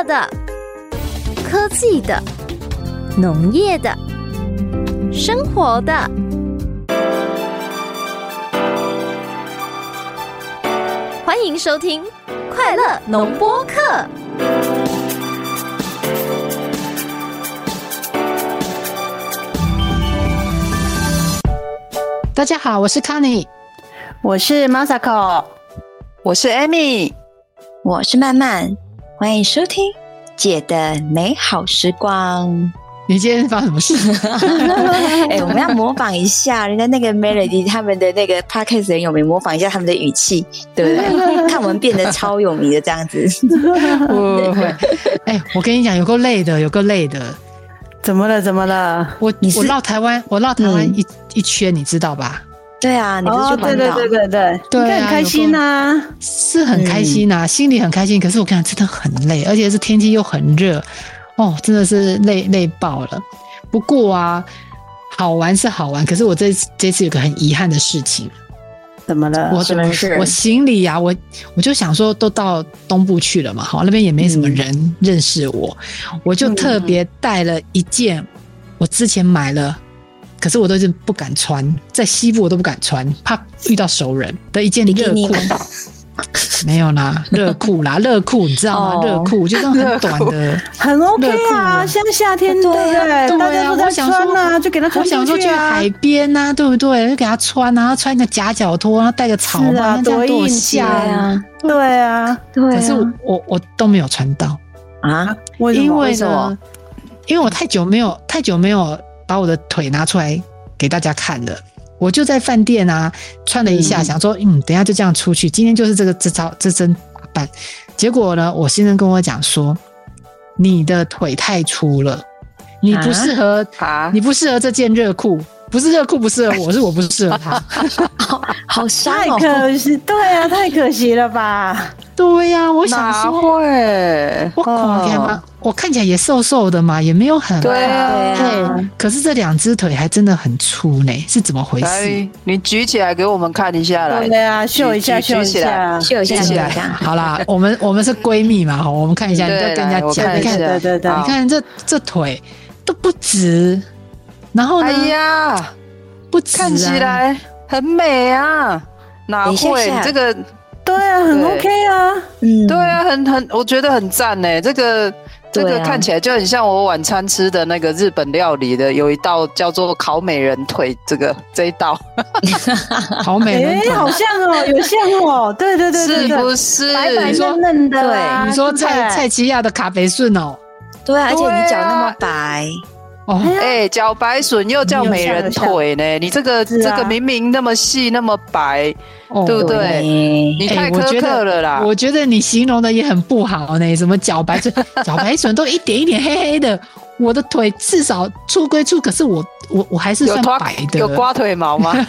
乐的、科技的、农业的、生活的，欢迎收听《快乐农播课》。大家好，我是 Connie，我是 Masako，我是 Amy，我是曼曼，欢迎收听姐的美好时光。你今天发生什么事？哎、欸，我们要模仿一下人家那个 Melody 他们的那个 Podcast 很有名，模仿一下他们的语气，对不对？看我们变得超有名的这样子。不会，哎，我跟你讲，有够累的，有够累的。怎么了？怎么了？我我绕台湾，我绕台湾一、嗯、一圈，你知道吧？对啊，你不是去环岛？对对对对对，对啊，很开心呐、啊，是很开心呐、啊嗯，心里很开心。可是我跟你讲，真的很累，而且是天气又很热，哦，真的是累累爆了。不过啊，好玩是好玩，可是我这这次有个很遗憾的事情。怎么了？我怎么是？我行李呀、啊，我我就想说，都到东部去了嘛，好，那边也没什么人认识我，嗯、我就特别带了一件我之前买了，可是我都是不敢穿，在西部我都不敢穿，怕遇到熟人的一件热裤。没有啦，热裤啦，热裤你知道吗？热裤就是很短的，很 OK 啊，像夏天对不对？大家都在穿啊，就给他穿。我想说去海边啊，对不对？就给他穿啊，穿一个夹脚拖，然后带个草帽，啊、这样多像啊！对啊，对啊。可是我我，我都没有穿到啊？为什么？因为为什么？因为我太久没有太久没有把我的腿拿出来给大家看了。我就在饭店啊，穿了一下，想说，嗯，等一下就这样出去。今天就是这个这招这身打扮。结果呢，我先生跟我讲说，你的腿太粗了，你不适合，啊、你不适合这件热裤。不是热裤不适合我，是我不适合他。好，好伤、哦，太可惜，对啊，太可惜了吧？对呀、啊，我想说，会我看起来我看起来也瘦瘦的嘛，也没有很对啊，对。可是这两只腿还真的很粗呢，是怎么回事？你举起来给我们看一下来。对啊，秀一下，秀一下，秀一下，秀一下。好啦，我们我们是闺蜜嘛，我们看一下，你再跟人家讲，你看，对对对，你看这这腿都不直。然后呢？哎呀，不看起来很美啊！哪会下下这个？对啊，很 OK 啊。嗯，对啊，很很，我觉得很赞呢。这个这个看起来就很像我晚餐吃的那个日本料理的，有一道叫做烤美人腿，这个这一道。烤美人腿，哎，好像哦，有像哦。对对对对，是不是？白白嫩嫩的。对，你说蔡蔡奇亚的卡肥顺哦。对，而且你脚那么白。哎、欸，茭白笋又叫美人腿呢？你这个、啊、这个明明那么细那么白，哦、对不对？你太苛刻了啦、欸我！我觉得你形容的也很不好呢。什么脚白笋，脚白笋都一点一点黑黑的。我的腿至少粗归粗，可是我我我还是算白的。有刮腿毛吗？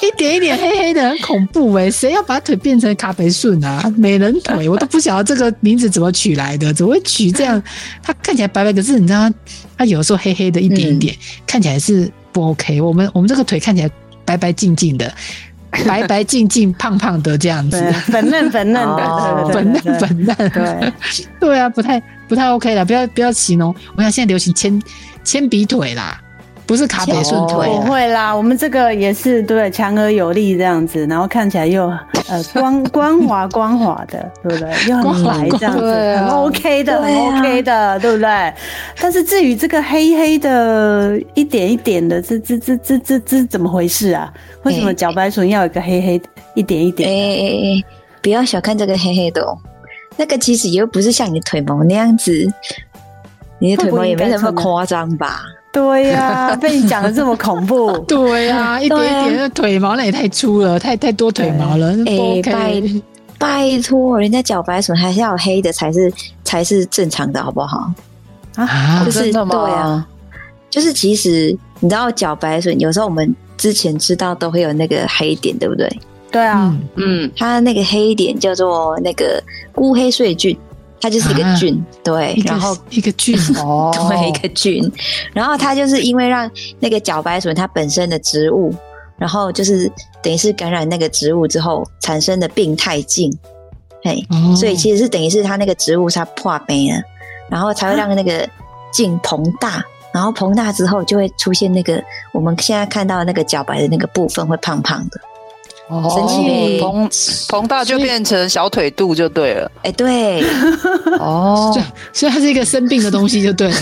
一点一点黑黑的，很恐怖哎、欸！谁要把腿变成卡培顺啊？美人腿，我都不晓得这个名字怎么取来的，怎么会取这样？它看起来白白，可是你知道，它有时候黑黑的一点一点，嗯、看起来是不 OK。我们我们这个腿看起来白白净净的。白白净净、胖胖的这样子，粉嫩粉嫩的，哦、粉嫩粉嫩，对 对啊，不太不太 OK 了，不要不要形容。我想现在流行铅铅笔腿啦。不是卡培顺腿，不会啦，我们这个也是对，强而有力这样子，然后看起来又呃 光光滑光滑的，对不对？又很白这样子，很 OK 的，很 OK 的，对不对？但是至于这个黑黑的一点一点的，这这这这这这怎么回事啊？为什么茭白笋要有个黑黑一点一点？哎哎哎，不要小看这个黑黑的哦，那个其实又不是像你腿毛那样子，你的腿毛也没那么夸张吧？对呀、啊，被你讲的这么恐怖。对呀、啊，一点一点的腿毛那也太粗了，太太多腿毛了。哎、欸，拜拜托，人家脚白笋还是要黑的才是才是正常的，好不好？啊，就是对啊，就是其实你知道脚白笋有时候我们之前知道都会有那个黑点，对不对？对啊，嗯，它那个黑点叫做那个乌黑穗菌。它就是一个菌，啊、对，然后一个菌 哦，对，一个菌，然后它就是因为让那个茭白笋它本身的植物，然后就是等于是感染那个植物之后产生的病态菌，嘿，哦。所以其实是等于是它那个植物它破杯了，然后才会让那个茎膨大，然后膨大之后就会出现那个我们现在看到的那个脚白的那个部分会胖胖的。神奇膨膨大就变成小腿肚就对了。哎，对，哦所以所以它是一个生病的东西，就对了。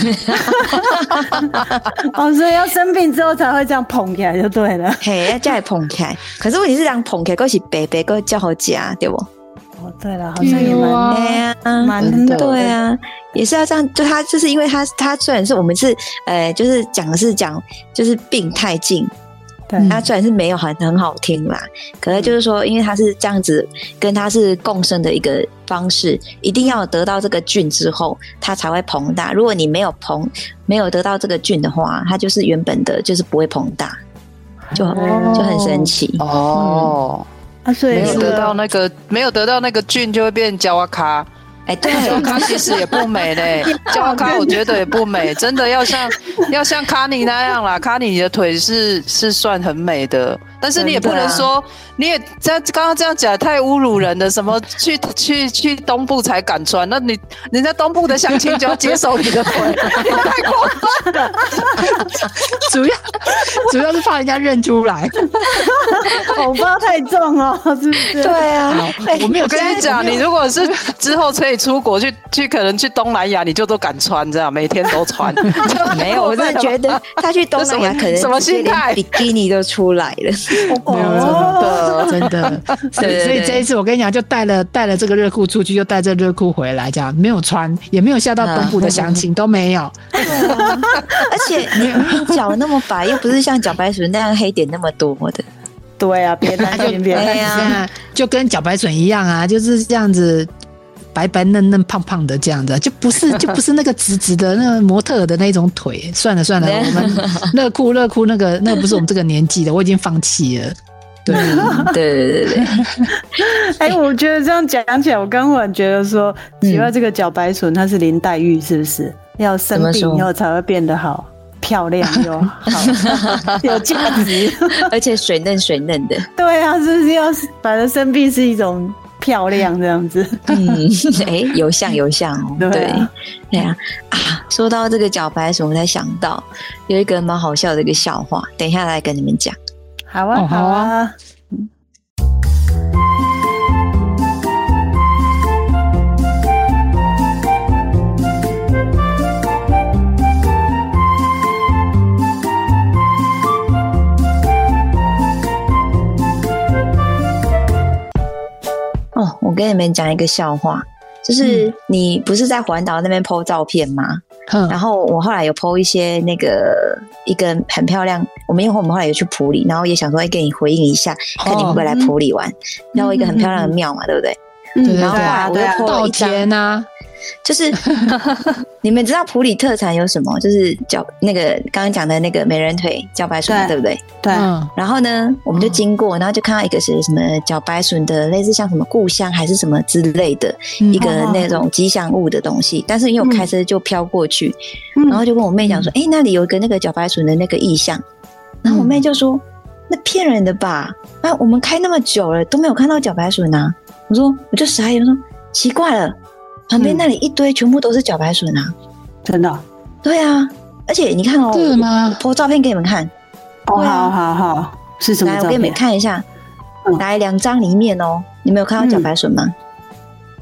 哦，所以要生病之后才会这样捧起来就对了。嘿，要叫你捧起来。可是问题是，这样捧起来，都是白白，都叫好夹，对不？哦，对了，好像也蛮有啊对呀，蛮对啊，也是要这样。就他就是因为他他虽然是我们是呃，就是讲的是讲就是病态镜，对嗯他虽然是没有很很好听啦，可是就是说，因为它是这样子跟它是共生的一个方式，一定要得到这个菌之后，它才会膨大。如果你没有膨，没有得到这个菌的话，它就是原本的就是不会膨大，就就很神奇。哦，啊，所以没有得到那个没有得到那个菌，就会变焦啊卡。哎，对，焦咖其实也不美嘞，焦咖我觉得也不美，真的要像要像卡尼那样啦，卡尼你的腿是是算很美的，但是你也不能说，你也这样刚刚这样讲太侮辱人了，什么去去去东部才敢穿，那你人家东部的乡亲就要接受你的 腿，你太过分了。主要主要是怕人家认出来。口包太重哦，是不是？对啊，我没有我跟你讲，你如果是之后可以出国去去，可能去东南亚，你就都敢穿这样，每天都穿。没有，我真的觉得他去东南亚可能什么心态比基尼都出来了。没有哦，真的，真的，所以所以这一次我跟你讲，就带了带了这个热裤出去，又带这热裤回来，这样没有穿，也没有吓到东部的乡亲，都没有。而且你你脚那么白，又不是像茭白鼠那样黑点那么多的。对啊，别担心，别担心。啊，就跟茭白笋一样啊，就是这样子白白嫩嫩胖胖的这样子，就不是 就不是那个直直的那个模特的那种腿。算了算了，我们乐裤乐裤那个那个不是我们这个年纪的，我已经放弃了。对，对对对对，哎、我觉得这样讲起来，我刚忽然觉得说，奇怪，这个茭白笋它是林黛玉，是不是？要生病以后才会变得好漂亮又好有价值？而且水嫩水嫩的。对啊，是不是要反正生病是一种漂亮这样子？嗯，哎，有像有像哦。对啊对呀啊！说到这个脚白笋，我才想到有一个蛮好笑的一个笑话，等一下来跟你们讲。好啊，哦好啊。跟你们讲一个笑话，就是你不是在环岛那边 po 照片吗？嗯然后我后来有 po 一些那个一个很漂亮，我们因为我们后来有去普里，然后也想说，哎，给你回应一下，看你会不会来普里玩。然后一个很漂亮的庙嘛，对不对？对对然后对，后来我又对啊 po 了一张，就是 你们知道普里特产有什么？就是脚那个刚刚讲的那个美人腿茭白笋，对对不对？对，嗯，然后呢，我们就经过，然后就看到一个是什么茭白笋的，类似像什么故乡还是什么之类的嗯一个那种吉祥物的东西。但是因为我开车就飘过去，嗯然后就跟我妹讲说：“哎，那里有一个那个茭白笋的那个意象。”然后我妹就说：“那骗人的吧？啊，我们开那么久了都没有看到茭白笋啊！”我说：“我就傻眼，我说奇怪了，旁边那里一堆全部都是茭白笋啊！”真的？哦。对啊，而且你看哦，真的吗？我 po 照片给你们看。哦，好好好，是什么来，我给你们？看一下，嗯。来两张里面哦，你们有看到茭白笋吗？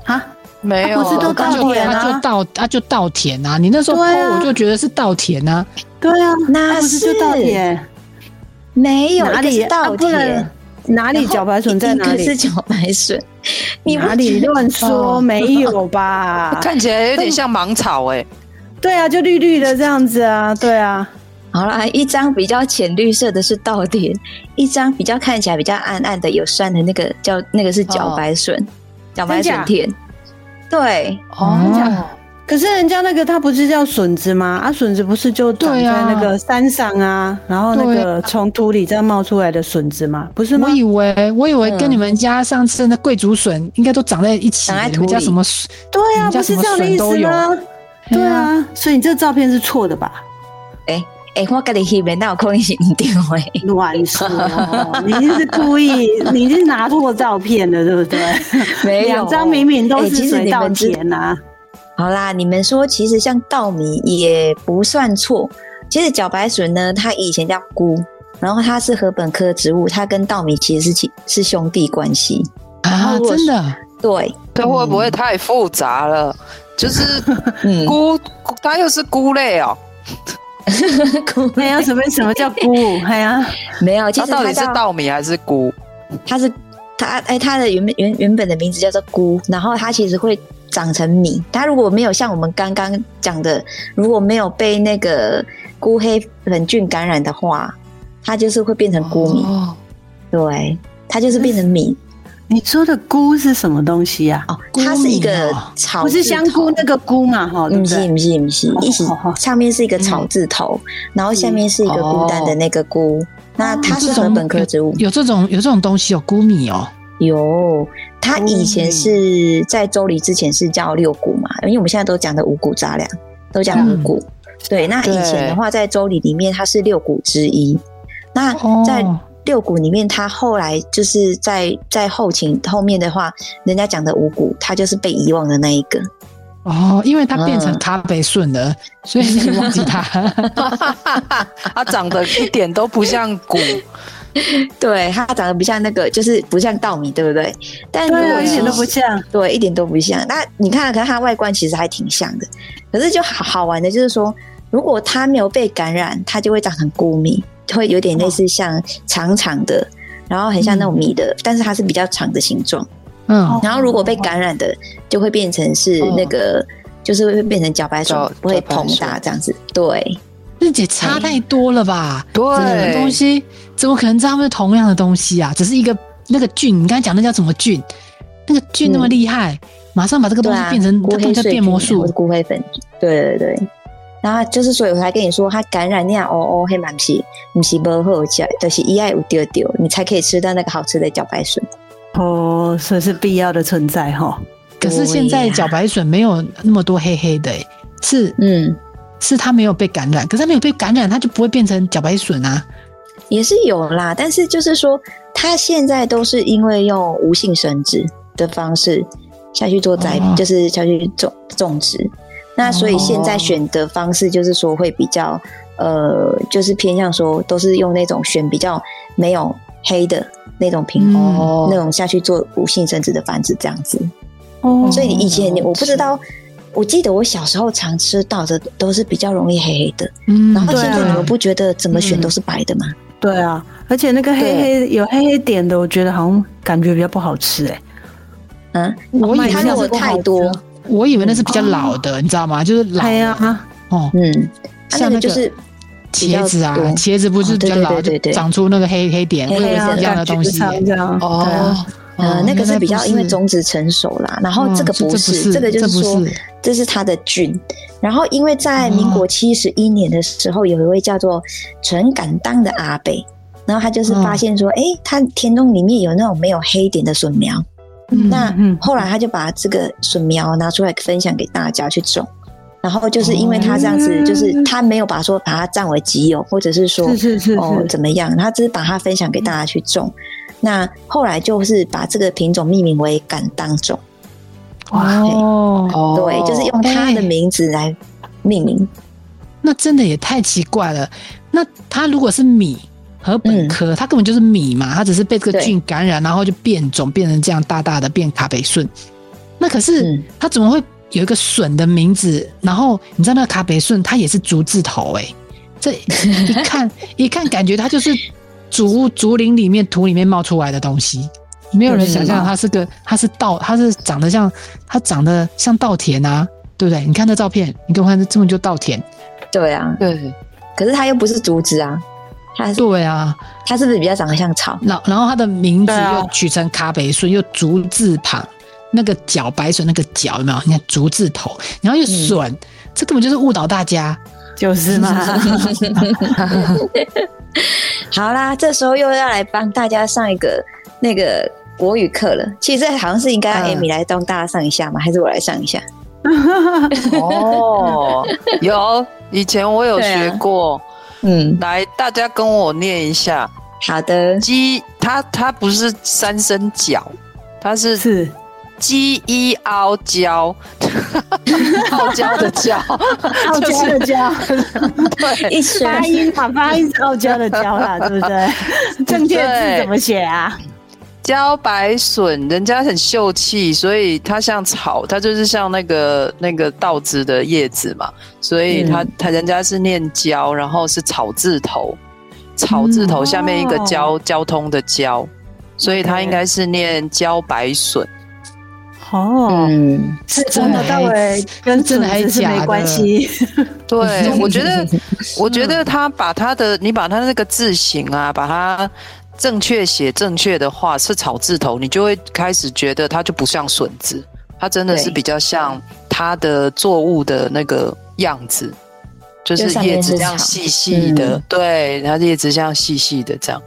啊，没有，不是都稻田啊。他就稻他就稻田啊，你那时候我就觉得是稻田啊，对啊，那是就稻田，没有，哪里？稻田，哪里茭白笋在哪里？是茭白笋，你不哪里乱说？没有 吧？看起来有点像芒草哎、对啊，就绿绿的这样子啊，对啊，好啦，一张比较浅绿色的是稻田，一张比较看起来比较暗暗的有酸的那个叫那个是茭白笋，茭白笋田。对，哦，可是人家那个它不是叫笋子吗？啊，笋子不是就长在那个山上啊，然后那对个从土里这样冒出来的笋子吗？不是吗我？以为我以为跟你们家上次那贵竹笋应该都长在一起长在，你们家土里什么笋？对啊，不是这样的意思吗？对啊，所以你这照片是错的吧？哎哎、欸，我跟你去面，那有可能是唔对的。乱说，你是故意，你是拿错照片了，对不对？没有，两张明明都是水稻田呐、啊。好啦，你们说，其实像稻米也不算错。其实茭白笋呢，它以前叫菇，然后它是禾本科植物，它跟稻米其实是是兄弟关系啊，真的。对，这会不会太复杂了？就是 菇，它又是菇类哦。菇，没有，什么什么叫菇？哎呀，没有，其实它到底是稻米还是菇？它是它哎，它的原原原本的名字叫做菇，然后它其实会。长成米，它如果没有像我们刚刚讲的，如果没有被那个菇黑粉菌感染的话，它就是会变成菇米。哦、对，它就是变成米。你说的菇是什么东西啊？哦，它是一个草，不是香菇那个菇嘛？哈，不是不是不是，一起上面是一个草字头，嗯、然后下面是一个孤单的那个菇。哦、那它是禾本科植物，有这种有这种东西，有菇米哦。有，它以前是在周礼之前是叫六谷嘛，因为我们现在都讲的五谷杂粮，都讲五谷。嗯、对，那以前的话，在周礼里面它是六谷之一。那在六谷里面，它后来就是在在后勤后面的话，人家讲的五谷，它就是被遗忘的那一个。哦，因为它变成咖啡顺了，嗯、所以你忘记它。它长得一点都不像谷。对，它长得不像那个，就是不像稻米，对不对？但如果对，一点都不像，对，一点都不像。那你看，可是它外观其实还挺像的。可是就好好玩的，就是说，如果它没有被感染，它就会长成菇米，会有点类似像长长的，然后很像那种米的，嗯、但是它是比较长的形状。嗯，然后如果被感染的，就会变成是那个，嗯、就是会变成茭白笋，不会膨大这样子。对。日姐差太多了吧？对，这个东西怎么可能知道是同样的东西啊？只是一个那个菌，你刚才讲那叫什么菌？那个菌那么厉害，嗯、马上把这个东西变成菇黑变魔术，骨灰粉。对对对，然后就是所以我才跟你说，它感染那样哦哦黑蛮皮，不是不好吃，就是一爱有丢丢，你才可以吃到那个好吃的茭白笋。哦，所以是必要的存在哈。可是现在茭白笋没有那么多黑黑的、欸，是嗯。是它没有被感染，可是它没有被感染，它就不会变成茭白笋啊。也是有啦，但是就是说，它现在都是因为用无性生殖的方式下去做栽就是下去种种植。那所以现在选的方式就是说会比较，呃，就是偏向说都是用那种选比较没有黑的那种品种，嗯、那种下去做无性生殖的繁殖这样子。哦，所以以前我不知道。我记得我小时候常吃到的都是比较容易黑黑的，嗯，然后现在你们不觉得怎么选都是白的吗？对啊，而且那个黑黑有黑黑点的，我觉得好像感觉比较不好吃哎、欸。嗯，我以为它是太多，我以为那是比较老的，嗯、你知道吗？就是老啊，哦，嗯，像那个就是茄子啊，茄子不是比较老，就长出那个黑黑点，黑黑一样的东西，这样哦。呃，那个是比较因为种子成熟啦，然后这个不是，这个就是。说这是它的菌。然后因为在民国七十一年的时候，有一位叫做陈敢当的阿伯，然后他就是发现说，哎，他田中里面有那种没有黑点的笋苗，那后来他就把这个笋苗拿出来分享给大家去种，然后就是因为他这样子，就是他没有把说把它占为己有，或者是说哦怎么样，他只是把它分享给大家去种。那后来就是把这个品种命名为敢当种，哦，对，就是用它的名字来命名。那真的也太奇怪了。那它如果是米和本科，它根本就是米嘛，它只是被这个菌感染，然后就变种变成这样大大的变卡北顺。那可是它怎么会有一个笋的名字？然后你知道那个卡北顺，它也是竹字头哎，这一看 一看感觉它就是。竹竹林里面土里面冒出来的东西，没有人想象它是个，它是稻，它是长得像，它长得像稻田啊，对不对？你看这照片，你给我看，这根本就稻田。对啊，对。可是它又不是竹子啊，它是对啊，它是不是比较长得像草？然然后它的名字又取成卡北笋，又竹字旁，那个角白笋那个角有没有？你看竹字头，然后又笋，嗯、这根本就是误导大家，就是嘛。好啦，这时候又要来帮大家上一个那个国语课了。其实这好像是应该让 Amy 来当大家上一下吗？还是我来上一下？哦，有，以前我有学过，嗯，来，大家跟我念一下。好的，鸡，它它不是三声角，它是是鸡一凹胶，傲娇的娇，傲娇的娇，对，一声发音嘛，发音是傲娇的娇啦，对不对？正确字怎么写啊？茭白笋，人家很秀气，所以它像草，它就是像那个那个稻子的叶子嘛，所以它它、嗯、人家是念茭，然后是草字头，草字头下面一个交、嗯、交通的交，所以它应该是念茭白笋。哦，嗯，是真的，到尾跟真的还是没关系。对，我觉得，我觉得他把他的，你把他那个字形啊，把它。正确写正确的话是草字头，你就会开始觉得它就不像笋子，它真的是比较像它的作物的那个样子，就是叶子这样细细的，嗯、对，它的叶子像细细的这样。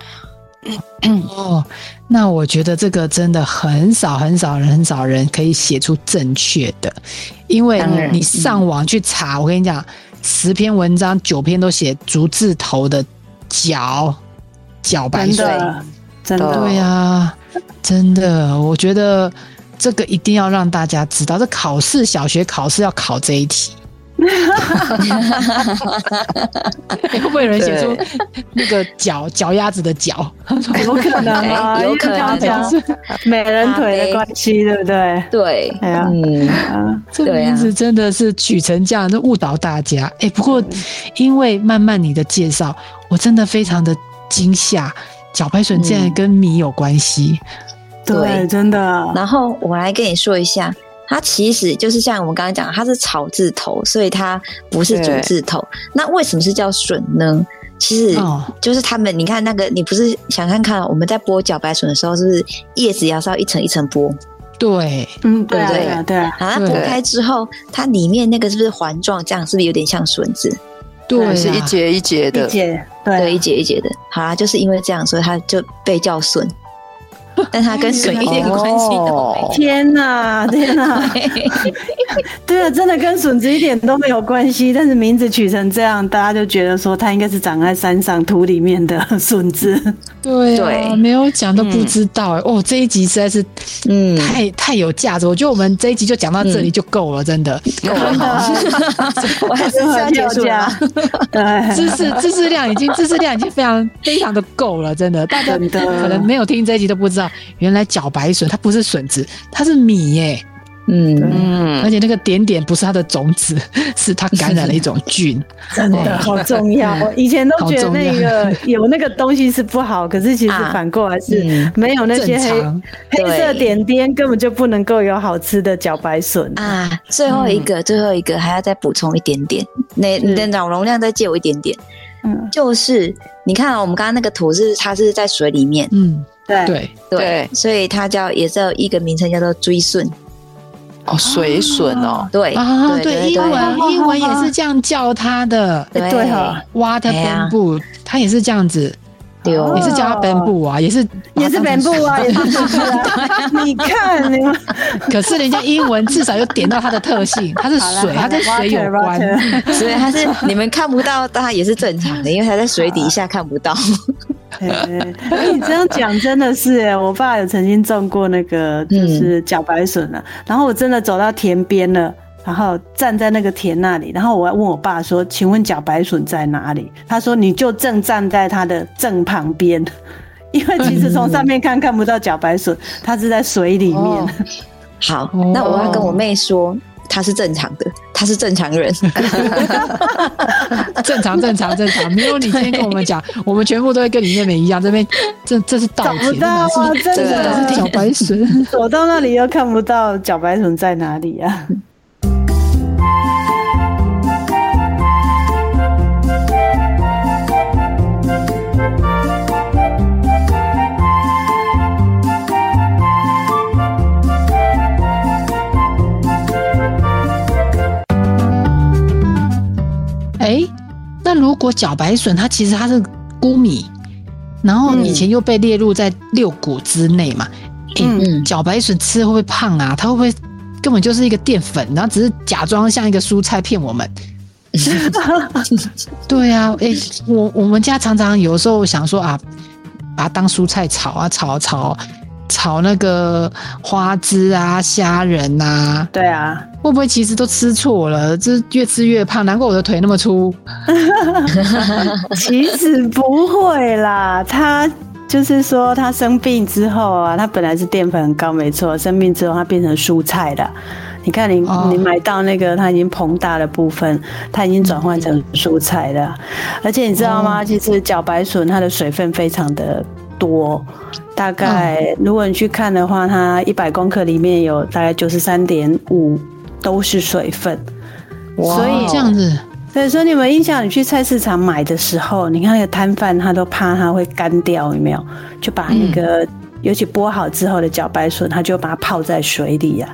哦，那我觉得这个真的很少很少人很少人可以写出正确的，因为你上网去查，我跟你讲，十篇文章九篇都写竹字头的茭。茭白水，真的对呀、啊，真的，我觉得这个一定要让大家知道，这考试小学考试要考这一题。会不会有人写出那个脚脚丫子的脚？有可能啊，有可能是美人腿的关系，对不对？对，哎呀，嗯，这名字真的是取成这样，就误导大家。哎，不过因为慢慢你的介绍，我真的非常的。惊吓，茭白笋竟然跟米有关系？嗯、对，真的。然后我来跟你说一下，它其实就是像我们刚刚讲，它是草字头，所以它不是竹字头。那为什么是叫笋呢？其实就是他们，你看那个，你不是想看看我们在剥茭白笋的时候，是不是叶子要是要一层一层剥？对，嗯，对对对。对好，它剥开之后，它里面那个是不是环状？这样是不是有点像笋子？对，啊，是一节一节的，一节对，对，一节一节的。好啦，就是因为这样，所以他就被叫笋。但它跟笋一点关系都没有。天哪，天哪！对啊，真的跟笋子一点都没有关系。但是名字取成这样，大家就觉得说它应该是长在山上土里面的笋子。对对，没有讲都不知道哎。哦，这一集实在是，嗯，太太有价值。我觉得我们这一集就讲到这里就够了，真的够了。我还是要结束了。对，知识知识量已经知识量已经非常非常的够了，真的。大家可能没有听这一集都不知道。原来茭白笋它不是笋子，它是米耶。嗯。嗯，而且那个点点不是它的种子，是它感染了一种菌，真的好重要。我以前都觉得那个有那个东西是不好，可是其实反过来是没有那些黑黑色点点，根本就不能够有好吃的茭白笋。啊。最后一个，最后一个还要再补充一点点，你你的脑容量再借我一点点。嗯，就是你看我们刚刚那个图是它是在水里面，嗯。对对。对，所以它叫也是有一个名称叫做追笋哦，水笋哦，对啊，对，英文英文也是这样叫它的，对，water bamboo，它也是这样子，对，也是叫它 bamboo 啊，也是也是 bamboo 啊，也是 你看你们，可是人家英文至少有点到它的特性，它是水，它跟水有关，所以它是你们看不到，但它也是正常的，因为它在水底下看不到。哎，你这样讲真的是哎，我爸有曾经种过那个就是茭白笋了，然后我真的走到田边了，然后站在那个田那里，然后我要问我爸说：“请问茭白笋在哪里？”他说：“你就正站在它的正旁边，因为其实从上面看看不到茭白笋，它是在水里面。哦” 好，那我要跟我妹说。他是正常的，他是正常人，正常正常正常，没有你今天跟我们讲，我们全部都会跟你妹妹一样，这边这这是稻田，找不到啊，真的。是茭白鼠，走到那里又看不到小白鼠在哪里啊。那如果茭白笋它其实它是谷米，然后以前又被列入在六谷之内嘛？嗯，茭白笋吃会不会胖啊？它会不会根本就是一个淀粉，然后只是假装像一个蔬菜骗我们？对啊，哎、欸，我我们家常常有时候想说啊，把它当蔬菜炒啊，炒炒炒那个花枝啊、虾仁啊。对啊，会不会其实都吃错了？这越吃越胖，难怪我的腿那么粗。其实不会啦，他就是说他生病之后啊，他本来是淀粉很高，没错，生病之后他变成蔬菜了。你看你，你、oh. 你买到那个它已经膨大的部分，它已经转换成蔬菜了。而且你知道吗？Oh. 其实茭白笋它的水分非常的多，大概如果你去看的话，它一百公克里面有大概九十三点五都是水分。哇，所以这样子，所以说你们印象，你去菜市场买的时候，你看那个摊贩他都怕它会干掉，有没有？就把那个、嗯、尤其剥好之后的茭白笋，他就把它泡在水里呀、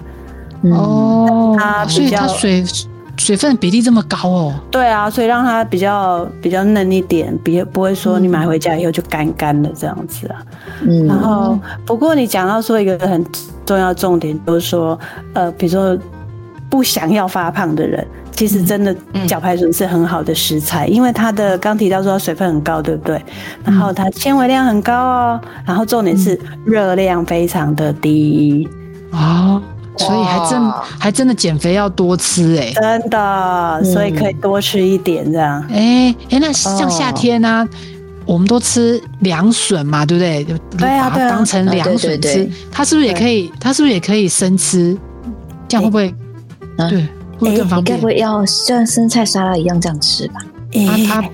啊。哦，它所以它水水分比例这么高哦？对啊，所以让它比较比较嫩一点，别不会说你买回家以后就干干的这样子啊。嗯，然后不过你讲到说一个很重要重点，就是说呃，比如说不想要发胖的人，其实真的茭白笋是很好的食材，因为它的刚提到说它水分很高，对不对？然后它纤维量很高哦，然后重点是热量非常的低啊。所以还真还真的减肥要多吃哎、欸，真的，所以可以多吃一点这样。哎、嗯、哎、欸欸，那像夏天呢、啊，我们都吃凉笋嘛，对不对？对啊，把它当成凉笋吃，它是不是也可以？它是不是也可以生吃？这样会不会？欸、对，会更方便。欸、你该不会要像生菜沙拉一样这样吃吧？它。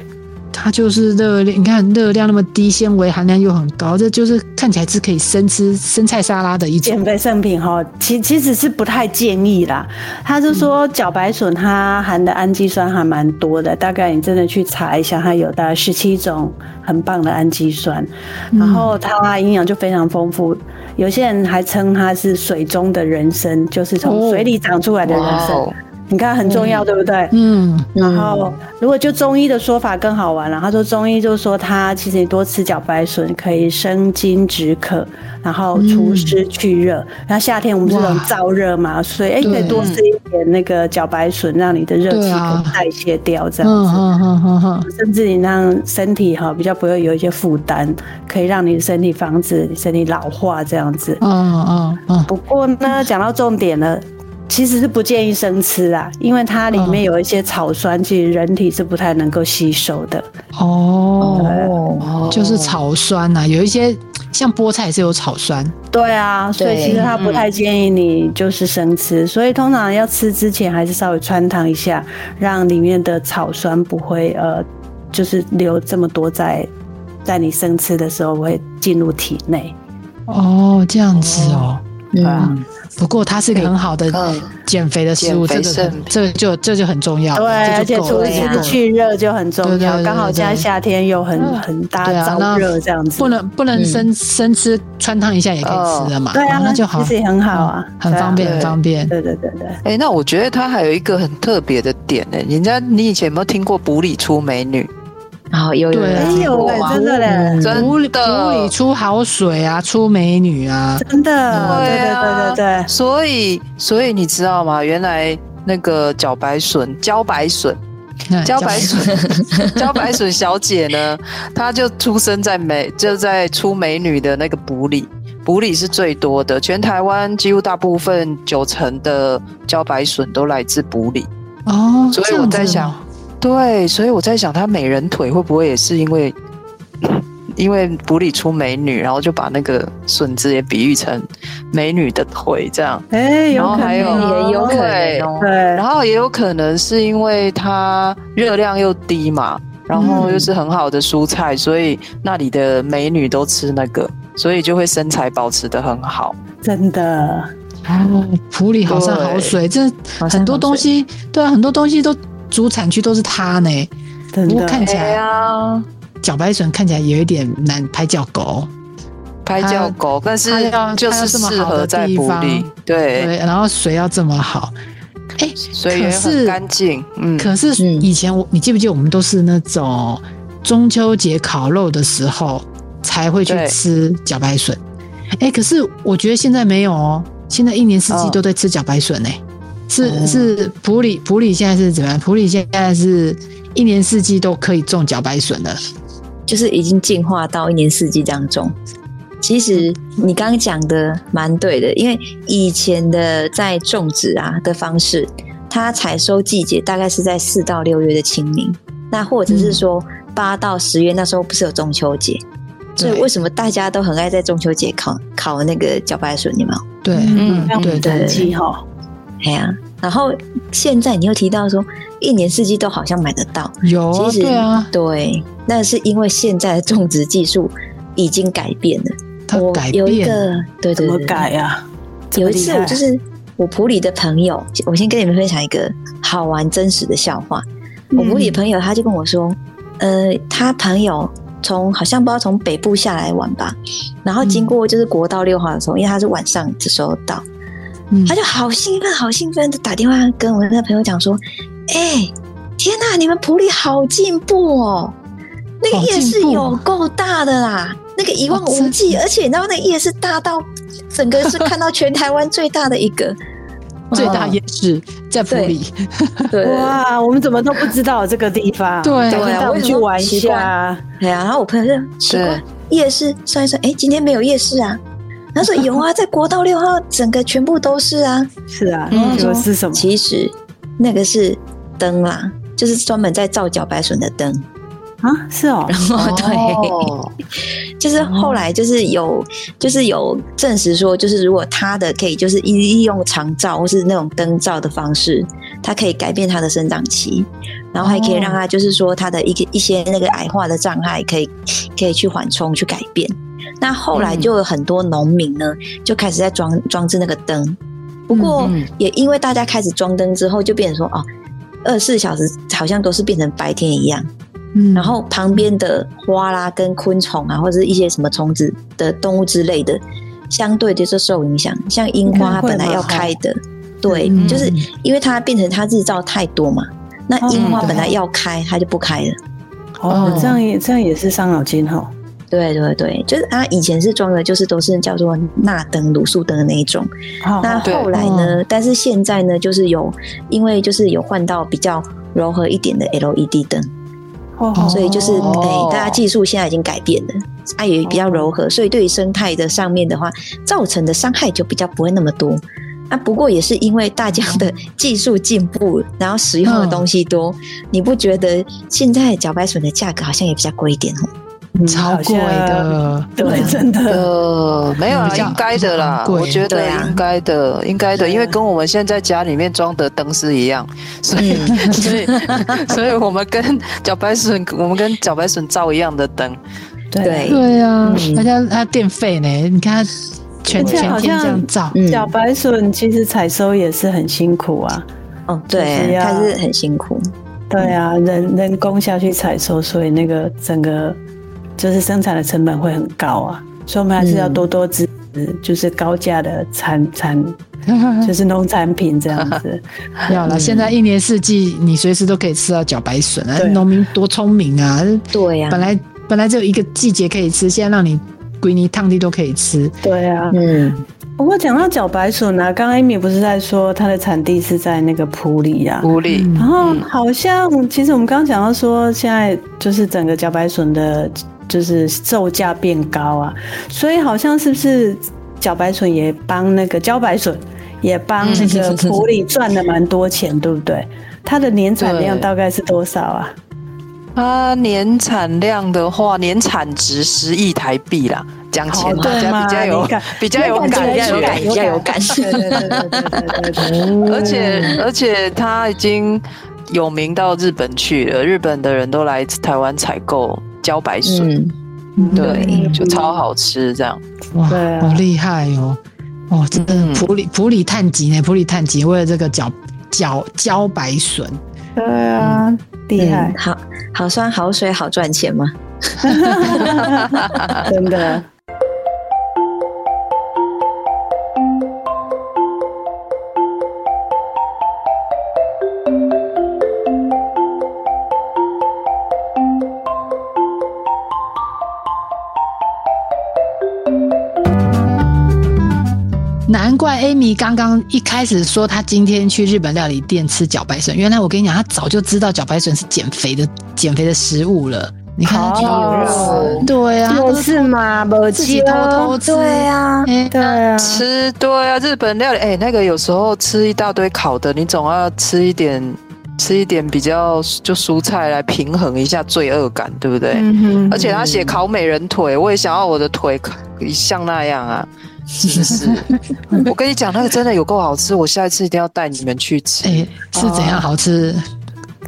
它就是热量，你看热量那么低，纤维含量又很高，这就是看起来是可以生吃生菜沙拉的一种减肥圣品哈。其其实是不太建议啦。他是说茭白笋它含的氨基酸还蛮多的，大概你真的去查一下，它有大概十七种很棒的氨基酸，然后它营养就非常丰富。有些人还称它是水中的人参，就是从水里长出来的人参。哦你看很重要，嗯、对不对？嗯。然后，如果就中医的说法更好玩了。他说中医就是说，他其实你多吃茭白笋可以生津止渴，然后除湿去热。然后夏天我们这种燥热嘛，所以哎，可以多吃一点那个茭白笋，让你的热气可以代谢掉，这样子。嗯嗯嗯嗯。甚至你让身体哈比较不会有一些负担，可以让你的身体防止你身体老化这样子。嗯嗯嗯。不过呢，讲到重点了。其实是不建议生吃啦，因为它里面有一些草酸，其实人体是不太能够吸收的。哦，就是草酸呐，有一些像菠菜也是有草酸。对啊，所以其实它不太建议你就是生吃，所以通常要吃之前还是稍微穿烫一下，让里面的草酸不会呃，就是留这么多在在你生吃的时候会进入体内。哦，这样子哦，对啊。不过它是个很好的减肥的食物，这个这个就这就很重要。对，而且除湿去热就很重要。刚好现在夏天又很很大燥热这样子，不能不能生生吃，穿烫一下也可以吃的嘛。对啊，那就好，其实也很好啊，很方便，很方便。对对对对。哎，那我觉得它还有一个很特别的点呢。人家你以前有没有听过补里出美女？啊，有有有，真的嘞，真的。埔里出好水啊，出美女啊，真的，对对对对对。所以所以你知道吗？原来那个茭白笋、茭白笋、茭白笋、茭白笋。小姐呢，她就出生在美，就在出美女的那个埔里，埔里是最多的，全台湾几乎大部分九成的茭白笋都来自埔里。哦，所以我在想。对，所以我在想，她美人腿会不会也是因为，因为埔里出美女，然后就把那个笋子也比喻成美女的腿这样。哎，有可能，也有可能，对，对，然后也有可能是因为它热量又低嘛，然后又是很好的蔬菜，嗯、所以那里的美女都吃那个，所以就会身材保持的很好。真的，哦，普里好山好水，这很多东西，对啊，很多东西都。主产区都是它呢，不过看起来啊，茭白笋看起来有一点难拍叫狗，拍叫狗，但是就是适合在埔里，对。对，然后水要这么好，哎，水也很干净，嗯，可是以前我，你记不记得我们都是那种中秋节烤肉的时候才会去吃茭白笋，哎，可是我觉得现在没有哦，现在一年四季都在吃茭白笋呢。是是普里普里现在是怎么样？普里现在是一年四季都可以种茭白笋的，就是已经进化到一年四季这样种。其实你刚刚讲的蛮对的，因为以前的在种植啊的方式，它采收季节大概是在四到六月的清明，那或者是说八到十月，那时候不是有中秋节，所以为什么大家都很爱在中秋节烤烤那个茭白笋？有没有？对，嗯，对对对，哈，哎呀，然后现在你又提到说，一年四季都好像买得到，有，其实对啊，对，那是因为现在的种植技术已经改变了。它改变，有一个，对对对，怎么改呀？有一次我就是我普里的朋友，我先跟你们分享一个好玩真实的笑话。我普里的朋友他就跟我说，呃，他朋友从好像不知道从北部下来玩吧，然后经过就是国道六号的时候，因为他是晚上的时候到，他就好兴奋，好兴奋的打电话跟我那个朋友讲说，哎，天哪，你们埔里好进步哦，那个夜市有够大的啦。那个一望无际，哦、而且你知道那夜市大到整个是看到全台湾最大的一个 最大夜市在埔里。对，哇，我们怎么都不知道这个地方？对，我们去玩一下。对啊，然后我朋友就奇怪，夜市算一算，哎，今天没有夜市啊？他说有啊，在国道六号，整个全部都是啊。是啊，嗯，说是什么？其实那个是灯啦，就是专门在照茭白笋的灯。啊，是哦，然后对，哦、就是后来就是有，就是有证实说，就是如果它的可以就是利用长照或是那种灯照的方式，它可以改变它的生长期，然后还可以让它就是说它的一个一些那个矮化的障碍可以可以去缓冲去改变。那后来就有很多农民呢就开始在装装置那个灯，不过也因为大家开始装灯之后，就变成说哦，二十四小时好像都是变成白天一样。嗯，然后旁边的花啦、跟昆虫啊，或者是一些什么虫子的动物之类的，相对就是受影响。像樱花它本来要开的，对，嗯、就是因为它变成它日照太多嘛，那樱花本来要开，它就不开了。哦，这样也这样也是伤脑筋哈。对对对，就是它以前是装的，就是都是叫做钠灯、卤素灯的那一种。哦、那后来呢？哦、但是现在呢，就是有因为就是有换到比较柔和一点的 LED 灯。哦，所以就是哎、欸，大家技术现在已经改变了，它、啊、也比较柔和，所以对于生态的上面的话，造成的伤害就比较不会那么多。啊，不过也是因为大家的技术进步，然后使用的东西多，嗯、你不觉得现在茭白笋的价格好像也比较贵一点哦？超贵的，对，真的，呃，没有啊，应该的啦，我觉得应该的，应该的，因为跟我们现在家里面装的灯是一样，所以，所以，所以我们跟茭白笋，我们跟茭白笋照一样的灯，对，对。啊，而且它电费呢？你看全全天这样照，茭白笋其实采收也是很辛苦啊，哦，对，它是很辛苦，对啊，人人工下去采收，所以那个整个。就是生产的成本会很高啊，所以我们还是要多多支持，就是高价的产产，就是农产品这样子。要了，现在一年四季你随时都可以吃到茭白笋啊！农民多聪明啊！对呀，本来本来只有一个季节可以吃，现在让你归你烫地都可以吃。对啊，嗯。不过讲到茭白笋呢，刚刚 Amy 不是在说它的产地是在那个普里啊？普里。然后好像其实我们刚刚讲到说，现在就是整个茭白笋的。就是售价变高啊，所以好像是不是茭白笋也帮那个茭白笋也帮那个埔里赚了蛮多钱，对不对？它的年产量大概是多少啊？它年产量的话，年产值十亿台币啦，讲钱大家比较有比较有感觉，比较有感对对对，而且而且它已经有名到日本去了，日本的人都来台湾采购。茭白笋，嗯、对，就超好吃，这样。哇，好厉害哦！哇，真的普里普里探吉呢，普里探吉为了这个茭茭茭白笋，对啊，厉害，好好酸好水好赚钱吗？真的。怪 Amy 刚刚一开始说她今天去日本料理店吃茭白笋，原来我跟你讲，她早就知道茭白笋是减肥的减肥的食物了。你看她有肉，对啊，就是嘛，自己偷偷吃，对啊，对啊，吃对啊，日本料理，哎，那个有时候吃一大堆烤的，你总要吃一点。吃一点比较就蔬菜来平衡一下罪恶感，对不对？嗯哼。而且他写烤美人腿，我也想要我的腿像那样啊，是不是？我跟你讲，那个真的有够好吃，我下一次一定要带你们去吃。哎，是怎样好吃？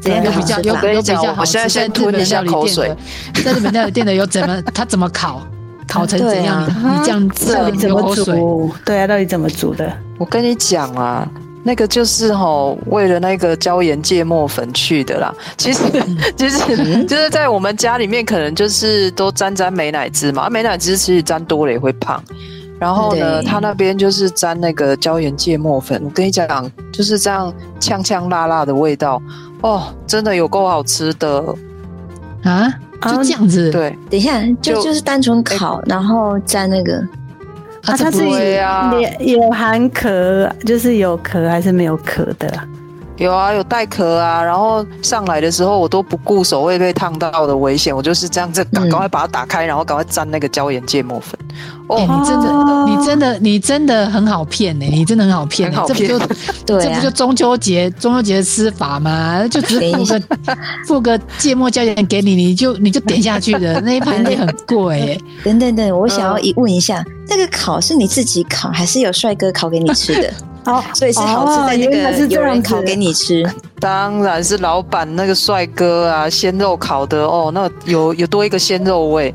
怎样比较有有比较好吃？我现在先吞一下口水。在日本料理店的有怎么？他怎么烤？烤成怎样？你这样子，到底怎么煮？对啊，到底怎么煮的？我跟你讲啊。那个就是吼，为了那个椒盐芥末粉去的啦。其实，其实就是在我们家里面，可能就是都沾沾美乃滋嘛。美乃滋其实沾多了也会胖。然后呢，他那边就是沾那个椒盐芥末粉。我跟你讲，就是这样呛呛辣辣的味道哦，真的有够好吃的啊！就这样子，对。等一下，就就是单纯烤，然后沾那个。啊，它是有有含壳，就是有壳还是没有壳的？有啊，有带壳啊。然后上来的时候，我都不顾手会被烫到的危险，我就是这样子赶赶快把它打开，然后赶快沾那个椒盐芥末粉。哦，你真的，你真的，你真的很好骗呢！你真的很好骗，这不就对？这不就中秋节中秋节的吃法吗？就只是付个付个芥末椒盐给你，你就你就点下去的 那一盘也很贵。等等等，我想要一问一下，那个烤是你自己烤，还是有帅哥烤给你吃的？哦，所以是好吃的那个有人烤给你吃。当然是老板那个帅哥啊，鲜肉烤的哦，那有有多一个鲜肉味。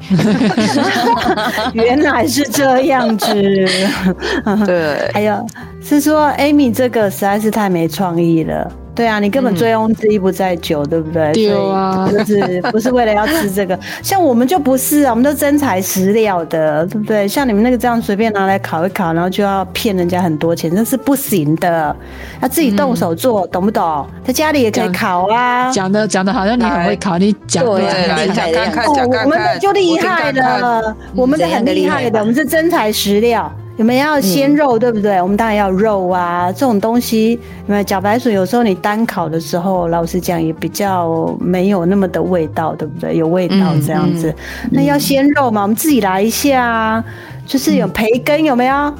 原来是这样子，对。还有是说，Amy 这个实在是太没创意了。对啊，你根本醉翁之意不在酒，嗯、对不对？对啊，就是不是为了要吃这个。像我们就不是啊，我们都真材实料的，对不对？像你们那个这样随便拿来烤一烤，然后就要骗人家很多钱，那是不行的。要自己动手做，嗯、懂不懂？在家里也可以烤啊。讲的讲的好像你很会烤，你讲对，来讲看看，哦，我们的就厉害了，我们的很厉害的，我们是真材实料。有没有要鲜肉，嗯、对不对？我们当然要肉啊，这种东西。有没有茭白笋？有时候你单烤的时候，老实讲也比较没有那么的味道，对不对？有味道这样子。嗯嗯、那要鲜肉嘛，我们自己来一下，就是有培根，有没有？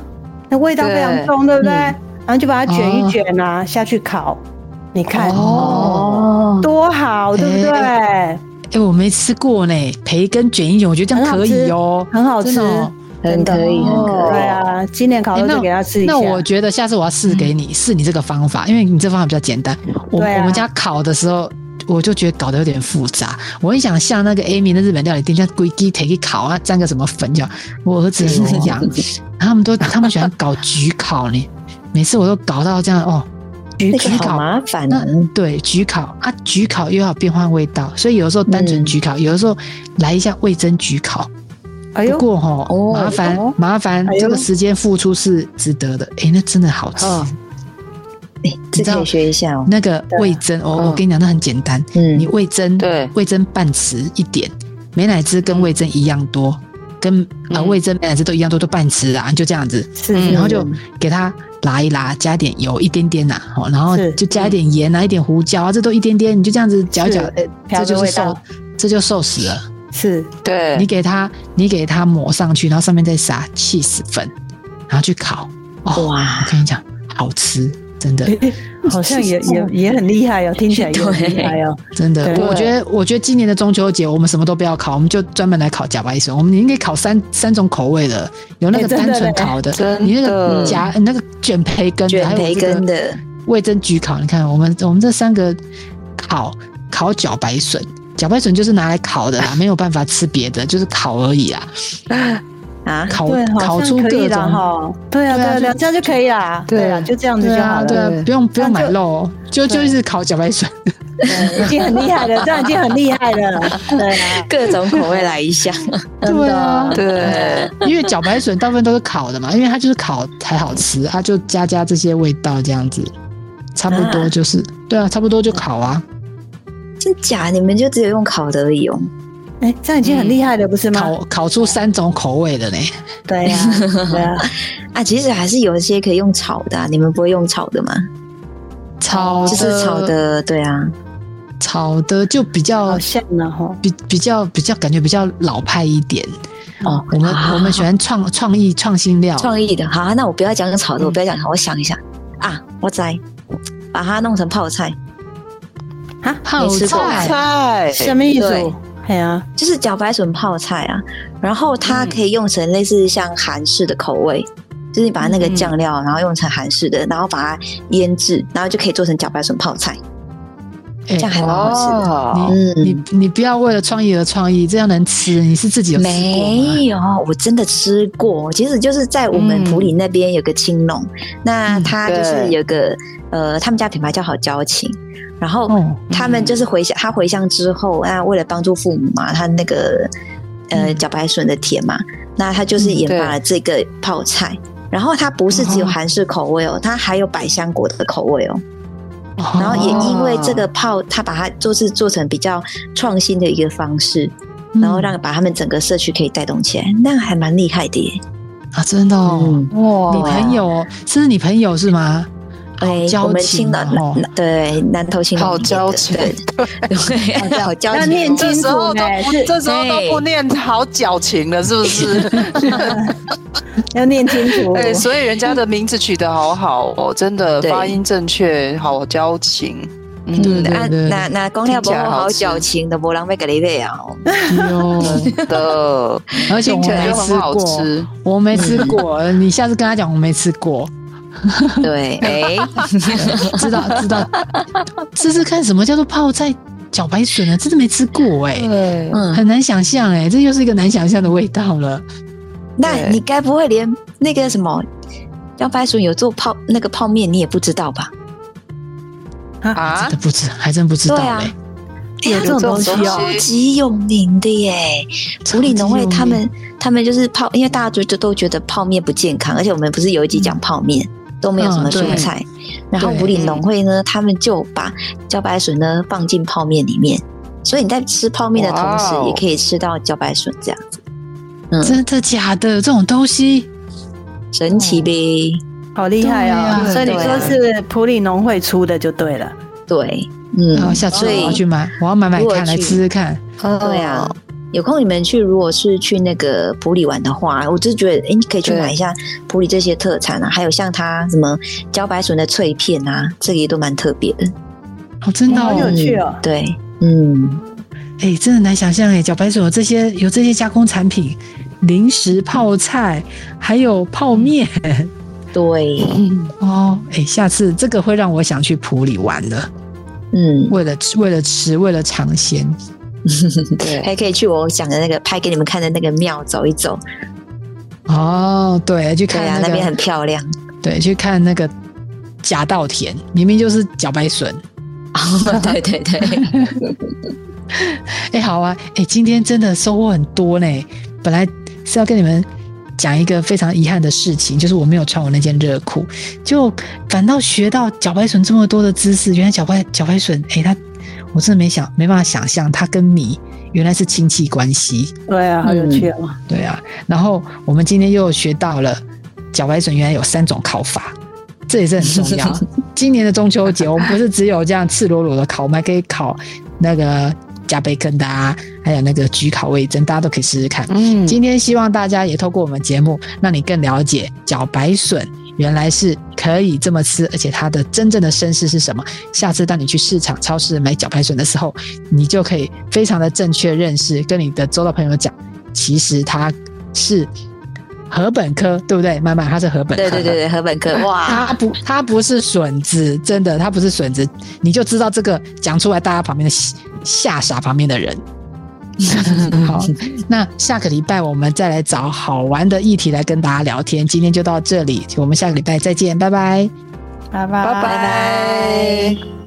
那味道非常重，对，对不对？嗯、然后就把它卷一卷啊，哦、下去烤。你看哦，多好，对不对？哎、欸，我没吃过呢，培根卷一卷，我觉得这样可以哦，很好吃。很可以，很可以。对啊，今年烤肉就给他试一下。那我觉得下次我要试给你试你这个方法，因为你这方法比较简单。我我们家烤的时候，我就觉得搞得有点复杂。我很想像那个 Amy 的日本料理店，像龟鸡腿一烤啊，沾个什么粉就。我儿子是这样，他们都他们喜欢搞焗烤呢。每次我都搞到这样哦，焗烤麻烦。对，焗烤啊，焗烤又要变换味道，所以有的时候单纯焗烤，有的时候来一下味增焗烤。不过哈，麻烦麻烦，这个时间付出是值得的。哎，那真的好吃。哎，这可以学一下哦。那个味噌，我我跟你讲，那很简单。嗯，你味噌，对，味噌半匙一点，美乃滋跟味噌一样多，跟啊味噌美乃滋都一样多，都半匙啊，就这样子。是，然后就给它拉一拉，加点油一点点呐，然后就加一点盐啊，一点胡椒啊，这都一点点，你就这样子搅一搅，这就是寿，这就寿司了。是对，你给它，你给它抹上去，然后上面再撒起司粉，然后去烤。哦、哇！我跟你讲，好吃，真的，好像也 也也很厉害哦，听起来也很厉害哦。真的，我觉得，我觉得今年的中秋节，我们什么都不要烤，我们就专门来烤茭白笋。我们应该烤三三种口味的，有那个单纯烤的，的你那个夹那个卷培根的，卷培根的，味噌焗烤。你看，我们我们这三个烤烤茭白笋。茭白笋就是拿来烤的啦，没有办法吃别的，就是烤而已啦。啊，烤烤出各种哈，对啊，对啊，这样就可以啦。对啊，就这样子就好了。对啊，不用不用买肉，就就是烤茭白笋，已经很厉害了，这样已经很厉害了。对啊，各种口味来一下。对啊，对，因为茭白笋大部分都是烤的嘛，因为它就是烤才好吃，它就加加这些味道这样子，差不多就是对啊，差不多就烤啊。真假？你们就只有用烤的而已哦？哎，这样已经很厉害了，不是吗？烤烤出三种口味的呢。对呀，对啊。啊，其实还是有一些可以用炒的，啊，你们不会用炒的吗？炒就是炒的，对啊，炒的就比较好像呢哈，比比较比较感觉比较老派一点。哦，我们我们喜欢创创意创新料，创意的。好，那我不要讲炒的，我不要讲，我想一想啊，我在把它弄成泡菜。啊，泡菜。什么意思？对。啊，就是茭白笋泡菜啊。然后它可以用成类似像韩式的口味，就是你把那个酱料，然后用成韩式的，然后把它腌制，然后就可以做成茭白笋泡菜。这样还蛮好吃的。你你你不要为了创意而创意，这样能吃？你是自己有吃过吗？没有，我真的吃过。其实就是在我们埔里那边有个青农，那他就是有个呃，他们家品牌叫好交情。然后他们就是回乡，他回乡之后，那为了帮助父母嘛，他那个呃茭白笋的甜嘛，那他就是研发了这个泡菜。然后它不是只有韩式口味哦，它还有百香果的口味哦。然后也因为这个泡，他把它就是做成比较创新的一个方式，然后让把他们整个社区可以带动起来，那还蛮厉害的耶。啊，真的哦，哇，你朋友是你朋友是吗？哎，我们青的对南投青好交情，对 对，好交情。要念清楚呢，这时候都不念好矫情了，是不是？要念清楚。对，所以人家的名字取得好好哦，真的发音正确，好交情。嗯，那那那公料不好矫情的，不让被给你背啊。真的，而且我没吃过，我没吃过。你下次跟他讲，我没吃过。对，哎，知道知道，试试看什么叫做泡菜茭白笋呢？真的没吃过哎，嗯，很难想象哎，这又是一个难想象的味道了。那你该不会连那个什么茭白笋有做泡那个泡面，你也不知道吧？啊，真的不知，还真不知道嘞。有这种东西哦，超级有名的耶！埔里农会他们他们就是泡，因为大家就就都觉得泡面不健康，而且我们不是有一集讲泡面。都没有什么蔬菜，然后普里农会呢，他们就把茭白笋呢放进泡面里面，所以你在吃泡面的同时，也可以吃到茭白笋这样子。嗯，真的假的？这种东西神奇呗，好厉害啊！所以你说是普里农会出的就对了。对，嗯，然后下次我要去买，我要买买看来吃吃看。对啊。有空你们去，如果是去那个普里玩的话，我就觉得，哎、欸，你可以去买一下普里这些特产啊，还有像它什么茭白笋的脆片啊，这个也都蛮特别的。哦，真的、哦，好有趣哦。对，嗯，哎、欸，真的难想象哎，茭白笋有这些有这些加工产品，零食、泡菜，还有泡面。对，哦，哎、欸，下次这个会让我想去普里玩的。嗯，为了吃，为了吃，为了尝鲜。对，还可以去我讲的那个拍给你们看的那个庙走一走。哦，对，去看、那个、啊，那边很漂亮。对，去看那个假稻田，明明就是茭白笋。哦，对对对。哎、欸，好啊，哎、欸，今天真的收获很多呢。本来是要跟你们讲一个非常遗憾的事情，就是我没有穿我那件热裤，就反倒学到茭白笋这么多的知识。原来茭白茭白笋，哎、欸，它。我真的没想，没办法想象它跟你原来是亲戚关系。对啊，好有趣哦。对啊，然后我们今天又学到了茭白笋原来有三种烤法，这也是很重要。今年的中秋节，我们不是只有这样赤裸裸的烤，我们还可以烤那个加贝根的啊，还有那个焗烤味噌，大家都可以试试看。嗯，今天希望大家也透过我们节目，让你更了解茭白笋。原来是可以这么吃，而且它的真正的身世是什么？下次当你去市场、超市买茭白笋的时候，你就可以非常的正确认识，跟你的周到朋友讲，其实它是禾本科，对不对？妈妈，它是禾本科，对对对对，禾本科，哇，它不，它不是笋子，真的，它不是笋子，你就知道这个讲出来，大家旁边的吓傻旁边的人。好，那下个礼拜我们再来找好玩的议题来跟大家聊天。今天就到这里，我们下个礼拜再见，拜拜，拜拜，拜拜。